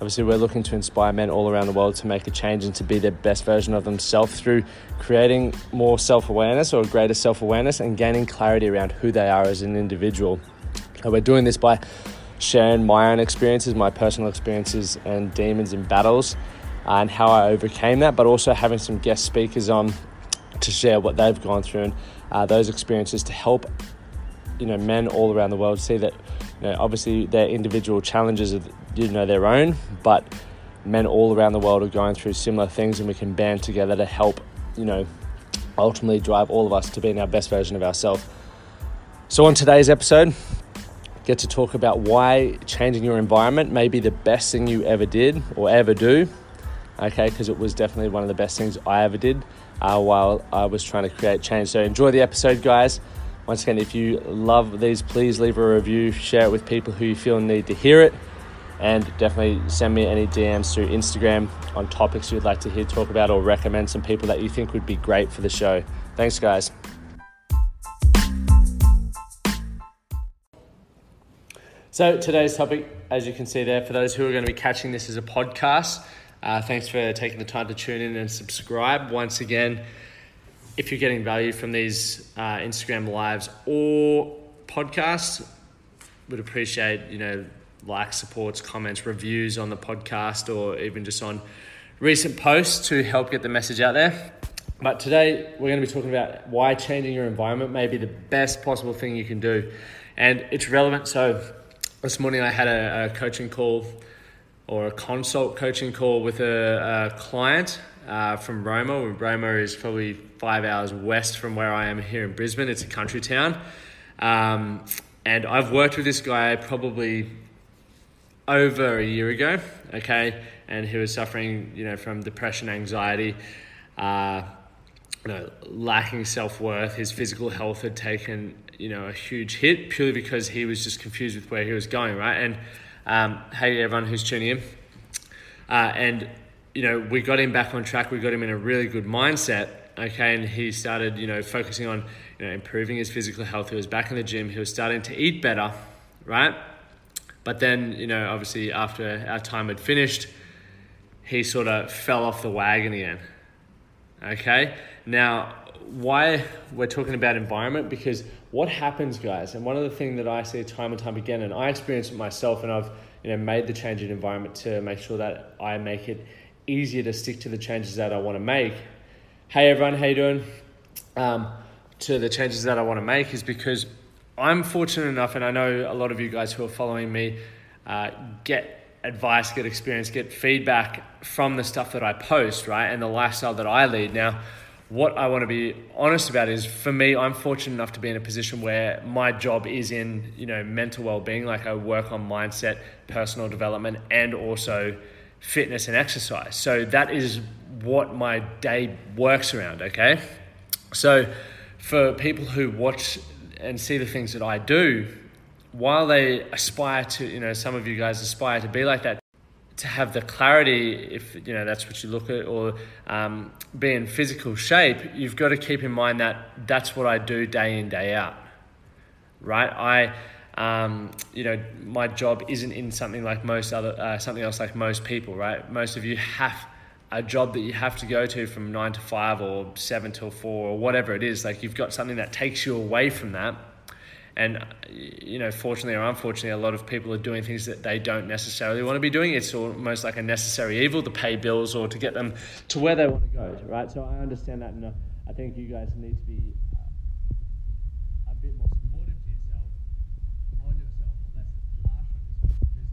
Obviously, we're looking to inspire men all around the world to make a change and to be their best version of themselves through creating more self awareness or greater self awareness and gaining clarity around who they are as an individual. And we're doing this by sharing my own experiences, my personal experiences, and demons and battles, and how I overcame that, but also having some guest speakers on to share what they've gone through and uh, those experiences to help you know men all around the world see that you know, obviously their individual challenges you know their own, but men all around the world are going through similar things, and we can band together to help you know ultimately drive all of us to being our best version of ourselves. So on today's episode, get to talk about why changing your environment may be the best thing you ever did or ever do. Okay, because it was definitely one of the best things I ever did uh, while I was trying to create change. So enjoy the episode, guys. Once again, if you love these, please leave a review, share it with people who you feel need to hear it, and definitely send me any DMs through Instagram on topics you'd like to hear talk about or recommend some people that you think would be great for the show. Thanks, guys. So, today's topic, as you can see there, for those who are going to be catching this as a podcast, uh, thanks for taking the time to tune in and subscribe. Once again, if you're getting value from these uh, Instagram lives or podcasts, would appreciate you know likes, supports, comments, reviews on the podcast, or even just on recent posts to help get the message out there. But today we're going to be talking about why changing your environment may be the best possible thing you can do, and it's relevant. So this morning I had a, a coaching call or a consult coaching call with a, a client uh, from Roma. Roma is probably five hours west from where I am here in Brisbane. It's a country town. Um, and I've worked with this guy probably over a year ago, okay? And he was suffering, you know, from depression, anxiety, uh, you know, lacking self worth. His physical health had taken, you know, a huge hit purely because he was just confused with where he was going, right? And um, hey, everyone who's tuning in. Uh, and you know, we got him back on track. We got him in a really good mindset. Okay, and he started, you know, focusing on, you know, improving his physical health. He was back in the gym. He was starting to eat better, right? But then, you know, obviously after our time had finished, he sort of fell off the wagon again. Okay, now why we're talking about environment because what happens, guys, and one of the things that I see time and time again, and I experience it myself, and I've you know made the change in environment to make sure that I make it easier to stick to the changes that I want to make. Hey everyone, how you doing? Um, to the changes that I want to make is because I'm fortunate enough, and I know a lot of you guys who are following me uh, get advice, get experience, get feedback from the stuff that I post, right, and the lifestyle that I lead. Now, what I want to be honest about is for me, I'm fortunate enough to be in a position where my job is in, you know, mental well-being. Like I work on mindset, personal development, and also fitness and exercise. So that is what my day works around, okay? So for people who watch and see the things that I do, while they aspire to, you know, some of you guys aspire to be like that, to have the clarity, if you know that's what you look at, or um, be in physical shape, you've got to keep in mind that that's what I do day in day out, right? I um, you know, my job isn't in something like most other, uh, something else like most people, right? Most of you have a job that you have to go to from nine to five or seven till four or whatever it is. Like you've got something that takes you away from that. And you know, fortunately or unfortunately, a lot of people are doing things that they don't necessarily want to be doing. It's almost like a necessary evil to pay bills or to get them to where they want to go, right? So I understand that, and I think you guys need to be uh, a bit more supportive to yourself, on yourself, or less harsh on yourself, because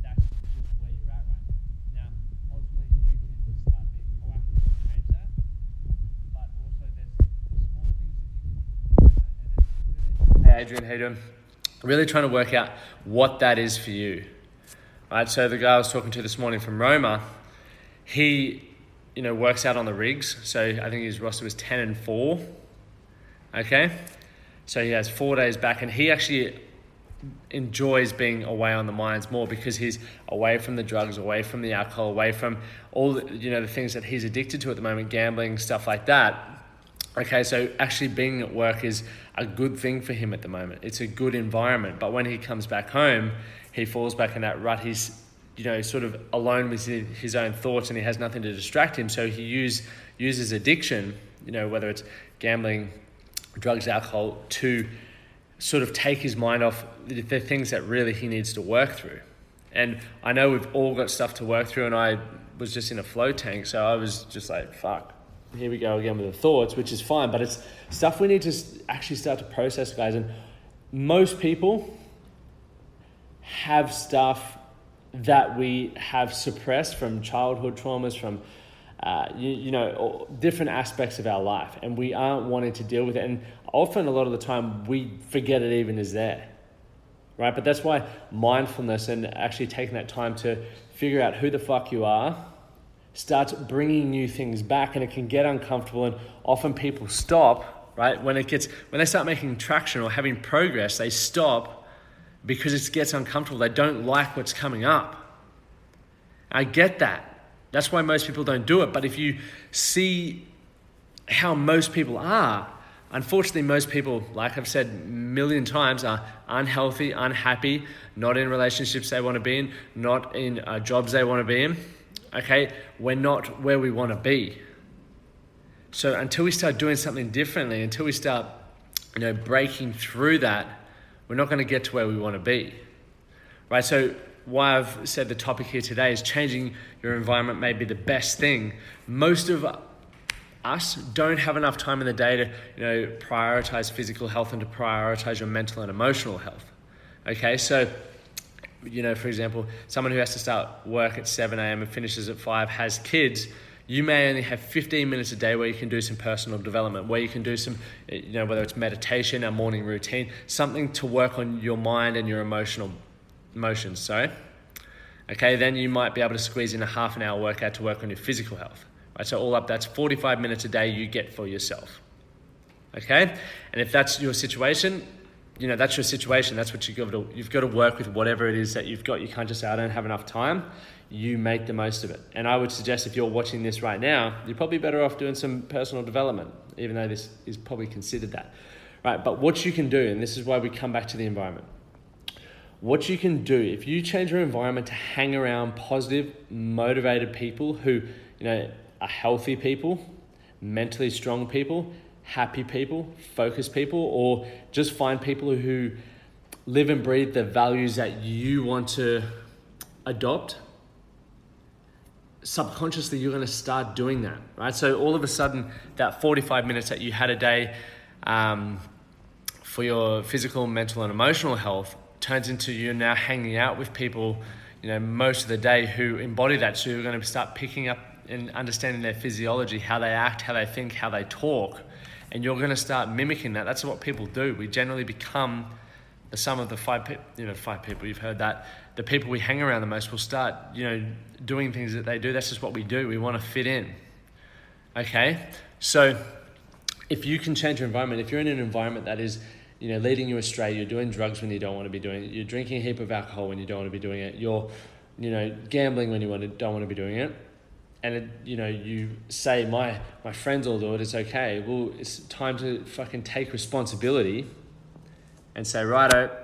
that's just where you're at right now. Now, ultimately, you can start being proactive to change that, but also there's small things that you can do, and it's really. Hey, Adrian, doing? Really trying to work out what that is for you. Right, so the guy I was talking to this morning from Roma, he, you know, works out on the rigs. So I think his roster was ten and four. Okay, so he has four days back, and he actually enjoys being away on the mines more because he's away from the drugs, away from the alcohol, away from all the, you know the things that he's addicted to at the moment, gambling, stuff like that. Okay, so actually being at work is a good thing for him at the moment. It's a good environment. But when he comes back home, he falls back in that rut. He's, you know, sort of alone with his own thoughts and he has nothing to distract him. So he use, uses addiction, you know, whether it's gambling, drugs, alcohol, to sort of take his mind off the, the things that really he needs to work through. And I know we've all got stuff to work through, and I was just in a flow tank, so I was just like, fuck, here we go again with the thoughts, which is fine, but it's stuff we need to actually start to process, guys. And most people have stuff that we have suppressed from childhood traumas, from uh, you, you, know different aspects of our life, and we aren't wanting to deal with it. And often, a lot of the time, we forget it even is there, right? But that's why mindfulness and actually taking that time to figure out who the fuck you are starts bringing new things back and it can get uncomfortable and often people stop right? When it gets when they start making traction or having progress they stop because it gets uncomfortable. They don't like what's coming up. I get that. That's why most people don't do it. But if you see how most people are unfortunately most people like i've said a million times are unhealthy unhappy not in relationships they want to be in not in uh, jobs they want to be in okay, we're not where we want to be. So until we start doing something differently, until we start, you know, breaking through that, we're not going to get to where we want to be. Right? So why I've said the topic here today is changing your environment may be the best thing. Most of us don't have enough time in the day to, you know, prioritize physical health and to prioritize your mental and emotional health. Okay? So you know, for example, someone who has to start work at 7 a.m. and finishes at 5 has kids, you may only have 15 minutes a day where you can do some personal development, where you can do some, you know, whether it's meditation, a morning routine, something to work on your mind and your emotional emotions. Sorry. Okay, then you might be able to squeeze in a half an hour workout to work on your physical health. Right, so all up, that's 45 minutes a day you get for yourself. Okay, and if that's your situation, you know that's your situation. That's what you've got to you've got to work with whatever it is that you've got. You can't just say I don't have enough time. You make the most of it. And I would suggest if you're watching this right now, you're probably better off doing some personal development, even though this is probably considered that, right? But what you can do, and this is why we come back to the environment. What you can do if you change your environment to hang around positive, motivated people who you know are healthy people, mentally strong people, happy people, focused people, or just find people who live and breathe the values that you want to adopt, subconsciously you're going to start doing that, right? So all of a sudden, that 45 minutes that you had a day um, for your physical, mental, and emotional health turns into you are now hanging out with people, you know, most of the day who embody that. So you're going to start picking up and understanding their physiology, how they act, how they think, how they talk and you're going to start mimicking that. That's what people do. We generally become the sum of the five, pe- you know, five people. You've heard that. The people we hang around the most will start, you know, doing things that they do. That's just what we do. We want to fit in. Okay, so if you can change your environment, if you're in an environment that is, you know, leading you astray, you're doing drugs when you don't want to be doing it, you're drinking a heap of alcohol when you don't want to be doing it, you're, you know, gambling when you want to, don't want to be doing it, and it, you know you say my my friends all do it it's okay well it's time to fucking take responsibility and say righto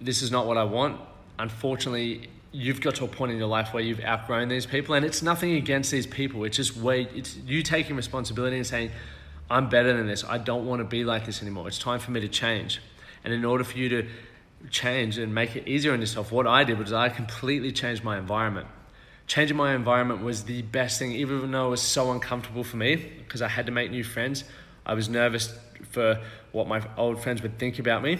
this is not what i want unfortunately you've got to a point in your life where you've outgrown these people and it's nothing against these people it's just where it's you taking responsibility and saying I'm better than this. I don't want to be like this anymore. It's time for me to change. And in order for you to change and make it easier on yourself, what I did was I completely changed my environment. Changing my environment was the best thing, even though it was so uncomfortable for me because I had to make new friends. I was nervous for what my old friends would think about me.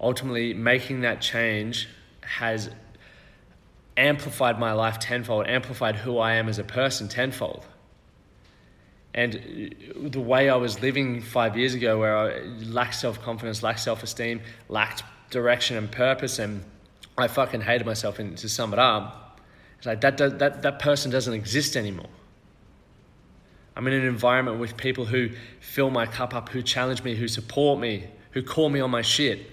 Ultimately, making that change has amplified my life tenfold, amplified who I am as a person tenfold. And the way I was living five years ago, where I lacked self confidence, lacked self esteem, lacked direction and purpose, and I fucking hated myself. And to sum it up, it's like that, that, that person doesn't exist anymore. I'm in an environment with people who fill my cup up, who challenge me, who support me, who call me on my shit.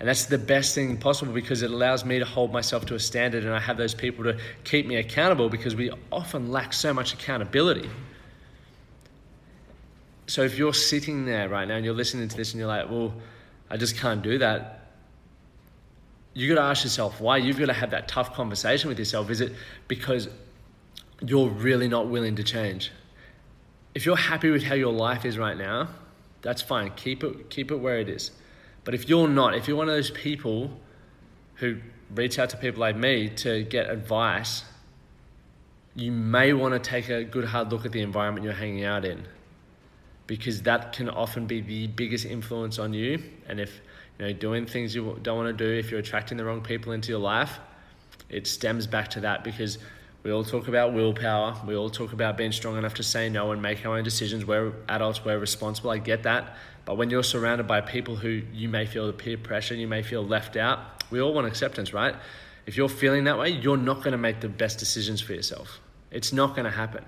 And that's the best thing possible because it allows me to hold myself to a standard and I have those people to keep me accountable because we often lack so much accountability. So if you're sitting there right now and you're listening to this and you're like, well, I just can't do that, you got to ask yourself why. You've got to have that tough conversation with yourself. Is it because you're really not willing to change? If you're happy with how your life is right now, that's fine. Keep it, keep it where it is. But if you're not, if you're one of those people who reach out to people like me to get advice, you may want to take a good hard look at the environment you're hanging out in because that can often be the biggest influence on you. And if you know doing things you don't want to do, if you're attracting the wrong people into your life, it stems back to that because we all talk about willpower. We all talk about being strong enough to say no and make our own decisions. We're adults, we're responsible. I get that. But when you're surrounded by people who you may feel the peer pressure, you may feel left out, we all want acceptance, right? If you're feeling that way, you're not going to make the best decisions for yourself. It's not going to happen.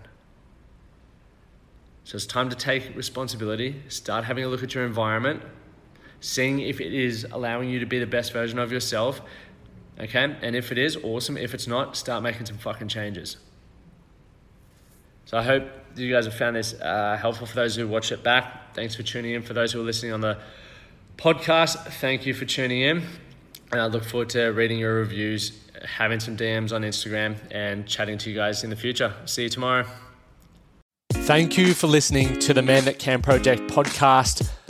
So it's time to take responsibility, start having a look at your environment, seeing if it is allowing you to be the best version of yourself. Okay? And if it is, awesome. If it's not, start making some fucking changes. So I hope you guys have found this uh, helpful for those who watch it back. Thanks for tuning in. For those who are listening on the podcast, thank you for tuning in. And I look forward to reading your reviews, having some DMs on Instagram, and chatting to you guys in the future. See you tomorrow. Thank you for listening to the Man That Can Project podcast.